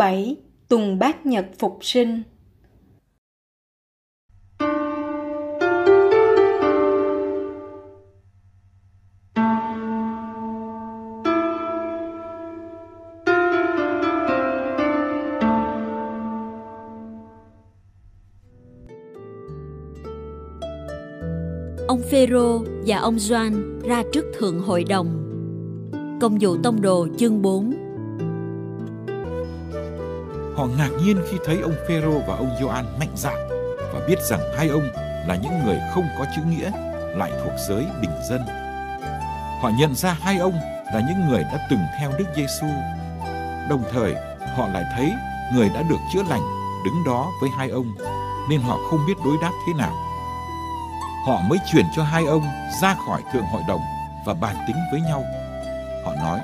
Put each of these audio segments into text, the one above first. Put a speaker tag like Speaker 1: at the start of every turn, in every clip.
Speaker 1: Thứ bảy, Tùng Bát Nhật Phục Sinh
Speaker 2: Ông Phêrô và ông Gioan ra trước thượng hội đồng. Công vụ tông đồ chương 4
Speaker 3: Họ ngạc nhiên khi thấy ông Phêrô và ông Gioan mạnh dạn và biết rằng hai ông là những người không có chữ nghĩa, lại thuộc giới bình dân. Họ nhận ra hai ông là những người đã từng theo Đức Giêsu. Đồng thời, họ lại thấy người đã được chữa lành đứng đó với hai ông, nên họ không biết đối đáp thế nào. Họ mới chuyển cho hai ông ra khỏi thượng hội đồng và bàn tính với nhau. Họ nói,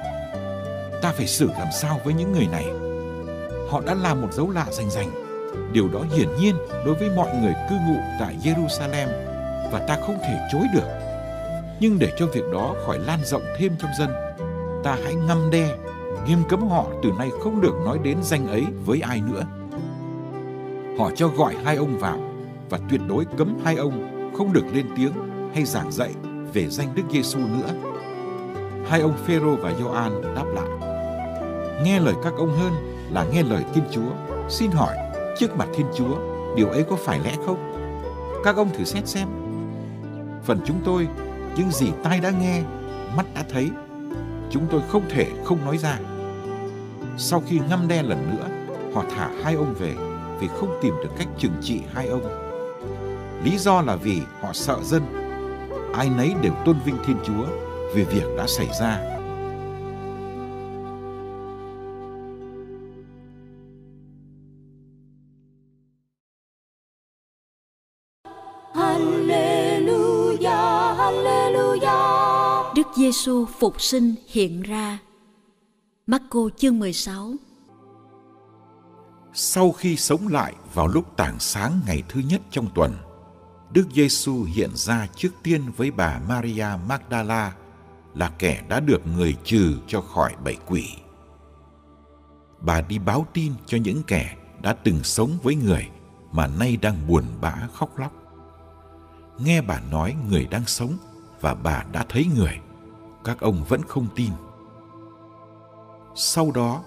Speaker 3: ta phải xử làm sao với những người này? Họ đã làm một dấu lạ rành rành. Điều đó hiển nhiên đối với mọi người cư ngụ tại Jerusalem và ta không thể chối được. Nhưng để cho việc đó khỏi lan rộng thêm trong dân, ta hãy ngâm đe, nghiêm cấm họ từ nay không được nói đến danh ấy với ai nữa. Họ cho gọi hai ông vào và tuyệt đối cấm hai ông không được lên tiếng hay giảng dạy về danh Đức Giêsu nữa. Hai ông Phêrô và Gioan đáp lại: Nghe lời các ông hơn là nghe lời Thiên Chúa. Xin hỏi, trước mặt Thiên Chúa, điều ấy có phải lẽ không? Các ông thử xét xem. Phần chúng tôi, những gì tai đã nghe, mắt đã thấy, chúng tôi không thể không nói ra. Sau khi ngâm đe lần nữa, họ thả hai ông về vì không tìm được cách trừng trị hai ông. Lý do là vì họ sợ dân. Ai nấy đều tôn vinh Thiên Chúa vì việc đã xảy ra
Speaker 2: Giêsu phục sinh hiện ra. Marco chương 16
Speaker 3: Sau khi sống lại vào lúc tảng sáng ngày thứ nhất trong tuần, Đức Giêsu hiện ra trước tiên với bà Maria Magdala là kẻ đã được người trừ cho khỏi bảy quỷ. Bà đi báo tin cho những kẻ đã từng sống với người mà nay đang buồn bã khóc lóc. Nghe bà nói người đang sống và bà đã thấy người, các ông vẫn không tin. Sau đó,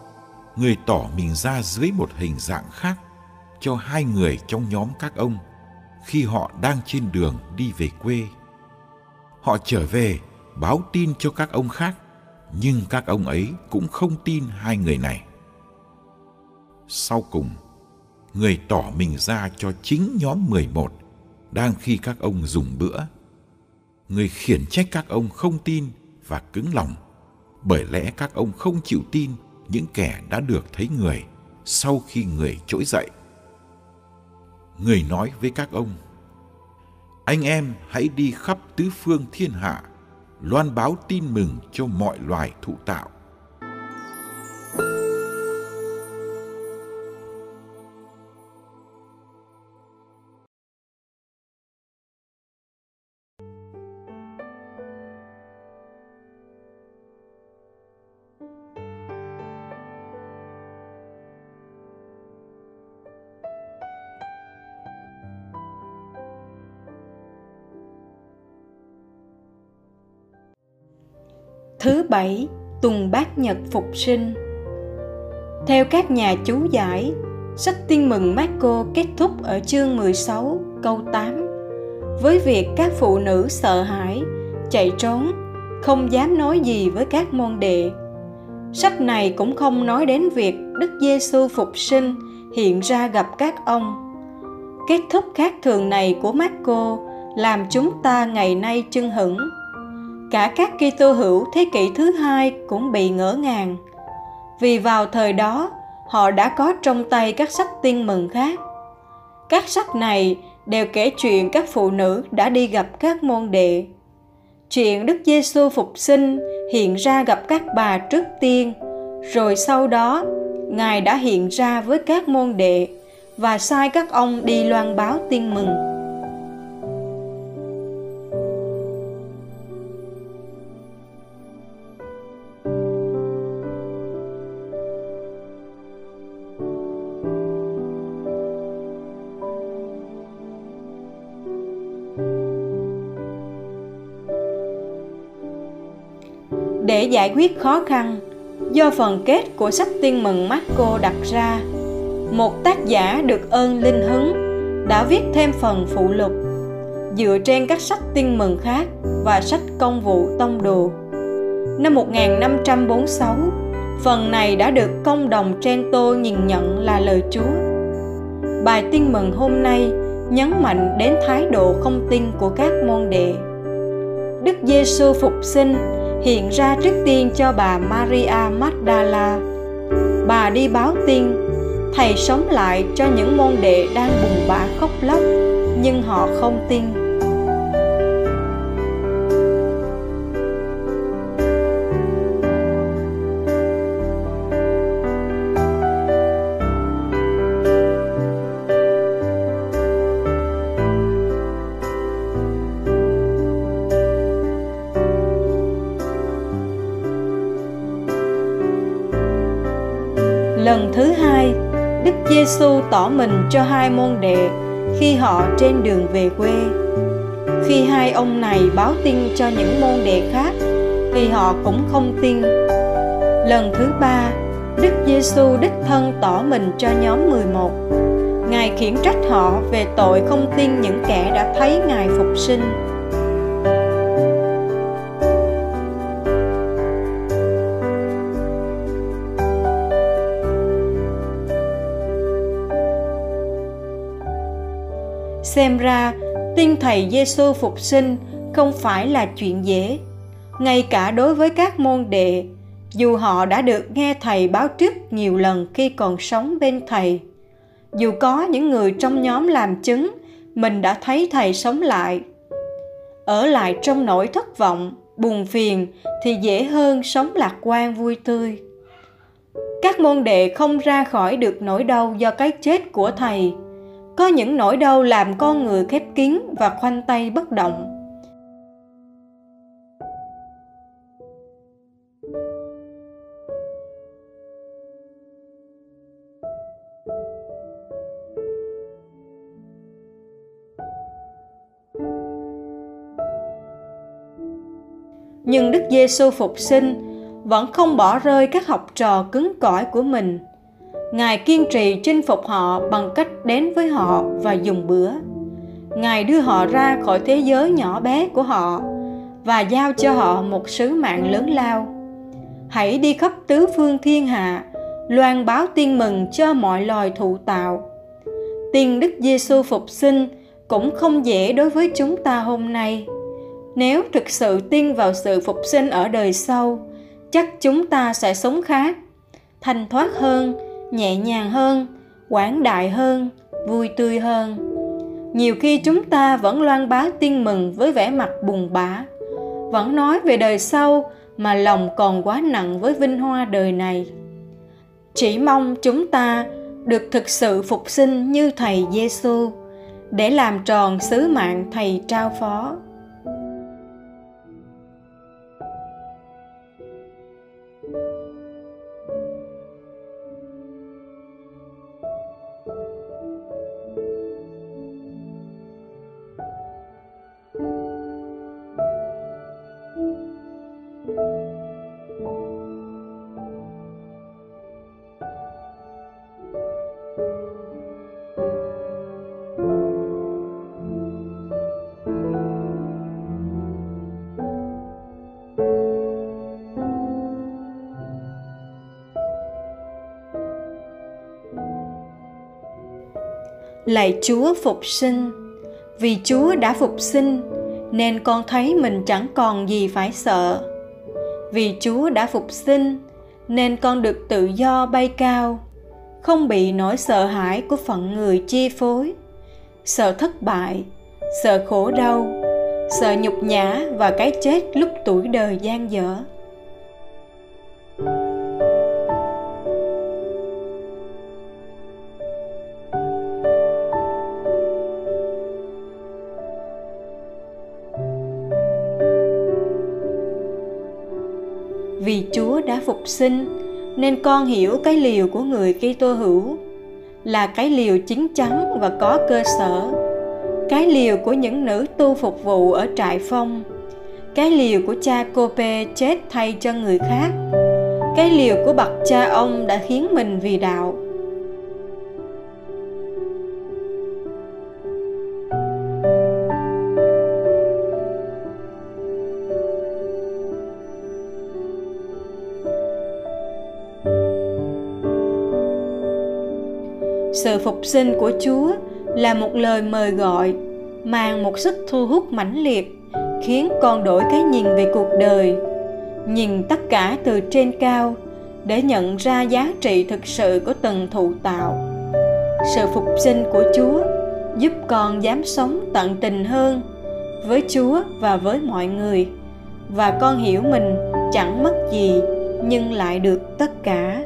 Speaker 3: người tỏ mình ra dưới một hình dạng khác cho hai người trong nhóm các ông khi họ đang trên đường đi về quê. Họ trở về báo tin cho các ông khác, nhưng các ông ấy cũng không tin hai người này. Sau cùng, người tỏ mình ra cho chính nhóm 11 đang khi các ông dùng bữa. Người khiển trách các ông không tin và cứng lòng, bởi lẽ các ông không chịu tin những kẻ đã được thấy người sau khi người trỗi dậy. Người nói với các ông, anh em hãy đi khắp tứ phương thiên hạ, loan báo tin mừng cho mọi loài thụ tạo.
Speaker 1: Thứ bảy, tuần Bát Nhật Phục Sinh Theo các nhà chú giải, Sách Tin mừng Marco kết thúc ở chương 16 câu 8 với việc các phụ nữ sợ hãi, chạy trốn, không dám nói gì với các môn đệ. Sách này cũng không nói đến việc Đức Giêsu phục sinh hiện ra gặp các ông. Kết thúc khác thường này của Marco làm chúng ta ngày nay chưng hửng. Cả các Kitô hữu thế kỷ thứ hai cũng bị ngỡ ngàng. Vì vào thời đó, họ đã có trong tay các sách tiên mừng khác. Các sách này đều kể chuyện các phụ nữ đã đi gặp các môn đệ. Chuyện Đức Giêsu phục sinh hiện ra gặp các bà trước tiên, rồi sau đó Ngài đã hiện ra với các môn đệ và sai các ông đi loan báo tin mừng. Để giải quyết khó khăn do phần kết của sách tiên mừng Marco đặt ra một tác giả được ơn linh hứng đã viết thêm phần phụ lục dựa trên các sách tiên mừng khác và sách công vụ tông đồ. Năm 1546, phần này đã được công đồng Trento nhìn nhận là lời Chúa. Bài tin mừng hôm nay nhấn mạnh đến thái độ không tin của các môn đệ. Đức Giêsu phục sinh hiện ra trước tiên cho bà Maria Magdala. Bà đi báo tin, thầy sống lại cho những môn đệ đang bùng bã khóc lóc, nhưng họ không tin. Lần thứ hai, Đức Giêsu tỏ mình cho hai môn đệ khi họ trên đường về quê. Khi hai ông này báo tin cho những môn đệ khác thì họ cũng không tin. Lần thứ ba, Đức Giêsu đích thân tỏ mình cho nhóm 11. Ngài khiển trách họ về tội không tin những kẻ đã thấy Ngài phục sinh Xem ra, tin thầy Giêsu phục sinh không phải là chuyện dễ. Ngay cả đối với các môn đệ, dù họ đã được nghe thầy báo trước nhiều lần khi còn sống bên thầy, dù có những người trong nhóm làm chứng mình đã thấy thầy sống lại, ở lại trong nỗi thất vọng, buồn phiền thì dễ hơn sống lạc quan vui tươi. Các môn đệ không ra khỏi được nỗi đau do cái chết của thầy có những nỗi đau làm con người khép kín và khoanh tay bất động. Nhưng Đức Giêsu phục sinh, vẫn không bỏ rơi các học trò cứng cỏi của mình. Ngài kiên trì chinh phục họ bằng cách đến với họ và dùng bữa. Ngài đưa họ ra khỏi thế giới nhỏ bé của họ và giao cho họ một sứ mạng lớn lao. Hãy đi khắp tứ phương thiên hạ, loan báo tin mừng cho mọi loài thụ tạo. Tin Đức Giêsu phục sinh cũng không dễ đối với chúng ta hôm nay. Nếu thực sự tin vào sự phục sinh ở đời sau, chắc chúng ta sẽ sống khác, thành thoát hơn, nhẹ nhàng hơn, quảng đại hơn, vui tươi hơn. Nhiều khi chúng ta vẫn loan báo tin mừng với vẻ mặt buồn bã, vẫn nói về đời sau mà lòng còn quá nặng với vinh hoa đời này. Chỉ mong chúng ta được thực sự phục sinh như thầy Giêsu để làm tròn sứ mạng thầy trao phó. lạy Chúa phục sinh. Vì Chúa đã phục sinh, nên con thấy mình chẳng còn gì phải sợ. Vì Chúa đã phục sinh, nên con được tự do bay cao không bị nỗi sợ hãi của phận người chi phối. Sợ thất bại, sợ khổ đau, sợ nhục nhã và cái chết lúc tuổi đời gian dở. Vì Chúa đã phục sinh nên con hiểu cái liều của người Kitô hữu là cái liều chính chắn và có cơ sở. Cái liều của những nữ tu phục vụ ở trại phong. Cái liều của cha cô pê chết thay cho người khác. Cái liều của bậc cha ông đã khiến mình vì đạo. Sự phục sinh của chúa là một lời mời gọi, mang một sức thu hút mãnh liệt, khiến con đổi cái nhìn về cuộc đời. Nhìn tất cả từ trên cao để nhận ra giá trị thực sự của từng thụ tạo. Sự phục sinh của chúa giúp con dám sống tận tình hơn với chúa và với mọi người, và con hiểu mình chẳng mất gì nhưng lại được tất cả.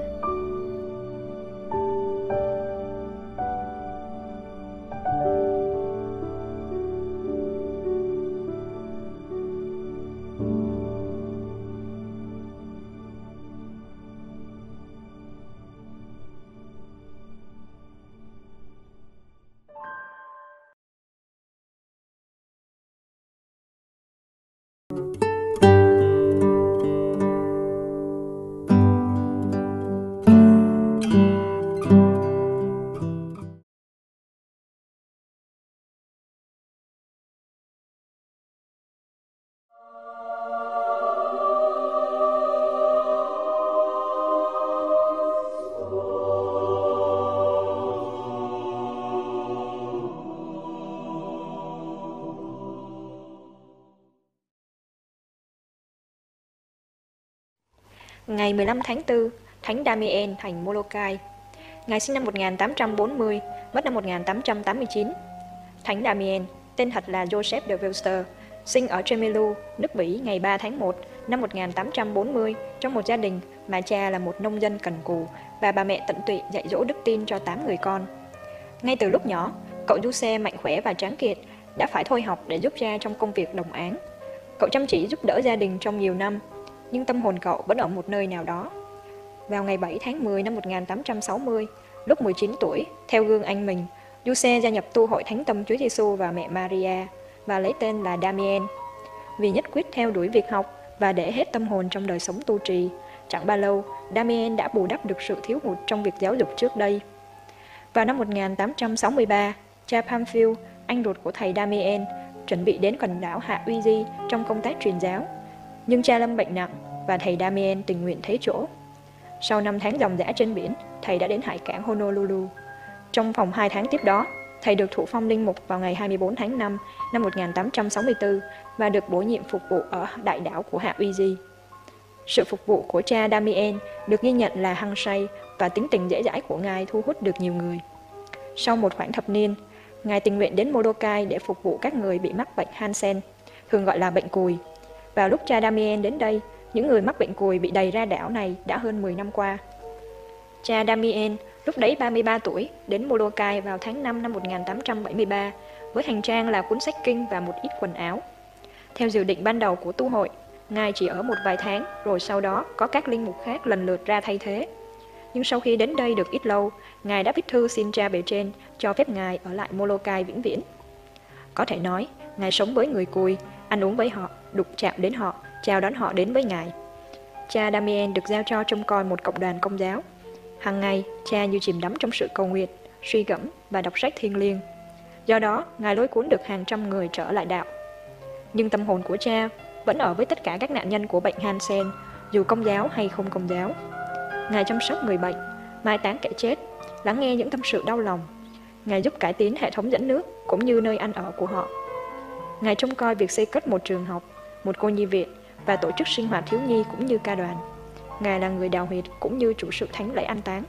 Speaker 4: Ngày 15 tháng 4, Thánh Damien thành Molokai. Ngài sinh năm 1840, mất năm 1889. Thánh Damien, tên thật là Joseph de Wilster, sinh ở Tremelu, nước Bỉ ngày 3 tháng 1 năm 1840 trong một gia đình mà cha là một nông dân cần cù và bà mẹ tận tụy dạy dỗ đức tin cho 8 người con. Ngay từ lúc nhỏ, cậu du xe mạnh khỏe và tráng kiệt đã phải thôi học để giúp cha trong công việc đồng áng. Cậu chăm chỉ giúp đỡ gia đình trong nhiều năm nhưng tâm hồn cậu vẫn ở một nơi nào đó. Vào ngày 7 tháng 10 năm 1860, lúc 19 tuổi, theo gương anh mình, Giuse gia nhập tu hội Thánh Tâm Chúa Giêsu và mẹ Maria và lấy tên là Damien. Vì nhất quyết theo đuổi việc học và để hết tâm hồn trong đời sống tu trì, chẳng bao lâu, Damien đã bù đắp được sự thiếu hụt trong việc giáo dục trước đây. Vào năm 1863, cha Pamphil, anh ruột của thầy Damien, chuẩn bị đến quần đảo Hạ Uy Di trong công tác truyền giáo nhưng cha Lâm bệnh nặng và thầy Damien tình nguyện thế chỗ. Sau 5 tháng dòng dã trên biển, thầy đã đến hải cảng Honolulu. Trong vòng 2 tháng tiếp đó, thầy được thụ phong linh mục vào ngày 24 tháng 5 năm 1864 và được bổ nhiệm phục vụ ở đại đảo của Hạ Uy Di. Sự phục vụ của cha Damien được ghi nhận là hăng say và tính tình dễ dãi của ngài thu hút được nhiều người. Sau một khoảng thập niên, ngài tình nguyện đến Molokai để phục vụ các người bị mắc bệnh Hansen, thường gọi là bệnh cùi, vào lúc cha Damien đến đây, những người mắc bệnh cùi bị đầy ra đảo này đã hơn 10 năm qua. Cha Damien, lúc đấy 33 tuổi, đến Molokai vào tháng 5 năm 1873 với hành trang là cuốn sách kinh và một ít quần áo. Theo dự định ban đầu của tu hội, Ngài chỉ ở một vài tháng, rồi sau đó có các linh mục khác lần lượt ra thay thế. Nhưng sau khi đến đây được ít lâu, Ngài đã viết thư xin cha bề trên cho phép Ngài ở lại Molokai vĩnh viễn. Có thể nói, Ngài sống với người cùi, ăn uống với họ, đụng chạm đến họ, chào đón họ đến với Ngài. Cha Damien được giao cho trông coi một cộng đoàn công giáo. Hàng ngày, cha như chìm đắm trong sự cầu nguyện, suy gẫm và đọc sách thiêng liêng. Do đó, Ngài lôi cuốn được hàng trăm người trở lại đạo. Nhưng tâm hồn của cha vẫn ở với tất cả các nạn nhân của bệnh Hansen, dù công giáo hay không công giáo. Ngài chăm sóc người bệnh, mai táng kẻ chết, lắng nghe những tâm sự đau lòng. Ngài giúp cải tiến hệ thống dẫn nước cũng như nơi ăn ở của họ. Ngài trông coi việc xây cất một trường học, một cô nhi viện và tổ chức sinh hoạt thiếu nhi cũng như ca đoàn. Ngài là người đào huyệt cũng như chủ sự thánh lễ an táng.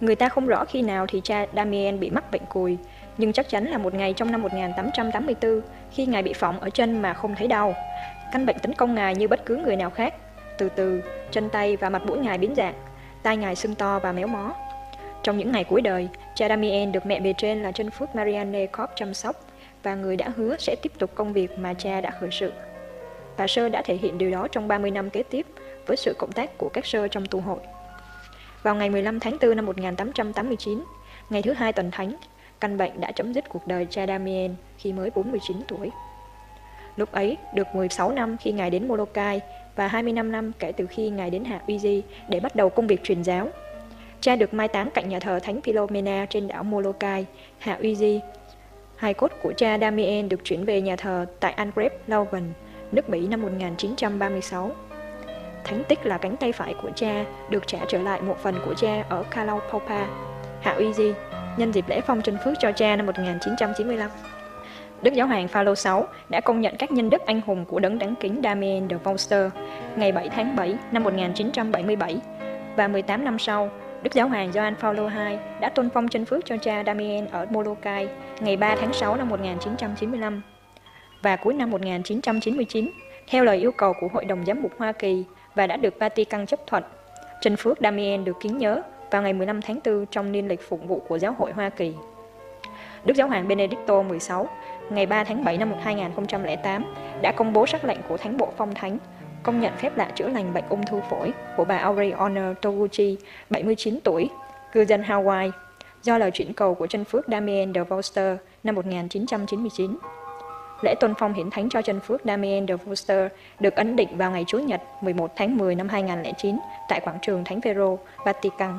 Speaker 4: Người ta không rõ khi nào thì cha Damien bị mắc bệnh cùi, nhưng chắc chắn là một ngày trong năm 1884 khi Ngài bị phỏng ở chân mà không thấy đau. Căn bệnh tấn công Ngài như bất cứ người nào khác. Từ từ, chân tay và mặt mũi Ngài biến dạng, tai Ngài sưng to và méo mó. Trong những ngày cuối đời, cha Damien được mẹ bề trên là chân phước Marianne Corp chăm sóc và người đã hứa sẽ tiếp tục công việc mà cha đã khởi sự. Bà Sơ đã thể hiện điều đó trong 30 năm kế tiếp với sự cộng tác của các sơ trong tu hội. Vào ngày 15 tháng 4 năm 1889, ngày thứ hai tuần thánh, căn bệnh đã chấm dứt cuộc đời cha Damien khi mới 49 tuổi. Lúc ấy, được 16 năm khi Ngài đến Molokai và 25 năm kể từ khi Ngài đến Hạ Uy để bắt đầu công việc truyền giáo. Cha được mai táng cạnh nhà thờ Thánh Philomena trên đảo Molokai, Hạ Uy Hai cốt của cha Damien được chuyển về nhà thờ tại Angrave, Leuven, nước Mỹ năm 1936. Thánh tích là cánh tay phải của cha được trả trở lại một phần của cha ở Kalaupapa, Hạ Uy Di, nhân dịp lễ phong chân phước cho cha năm 1995. Đức Giáo hoàng Phaolô VI đã công nhận các nhân đức anh hùng của đấng đáng kính Damien de Volster ngày 7 tháng 7 năm 1977 và 18 năm sau, Đức Giáo hoàng Gioan Phaolô II đã tôn phong chân phước cho cha Damien ở Molokai ngày 3 tháng 6 năm 1995. Và cuối năm 1999, theo lời yêu cầu của Hội đồng Giám mục Hoa Kỳ và đã được Vatican chấp thuận, chân phước Damien được kính nhớ vào ngày 15 tháng 4 trong niên lịch phụng vụ của Giáo hội Hoa Kỳ. Đức Giáo hoàng Benedicto XVI ngày 3 tháng 7 năm 2008 đã công bố sắc lệnh của Thánh bộ Phong Thánh công nhận phép lạ chữa lành bệnh ung thư phổi của bà Aureona Honor Toguchi, 79 tuổi, cư dân Hawaii, do lời chuyển cầu của chân phước Damien de Voster năm 1999. Lễ tôn phong hiển thánh cho chân phước Damien de Voster được ấn định vào ngày Chủ nhật 11 tháng 10 năm 2009 tại quảng trường Thánh Phaero, Vatican.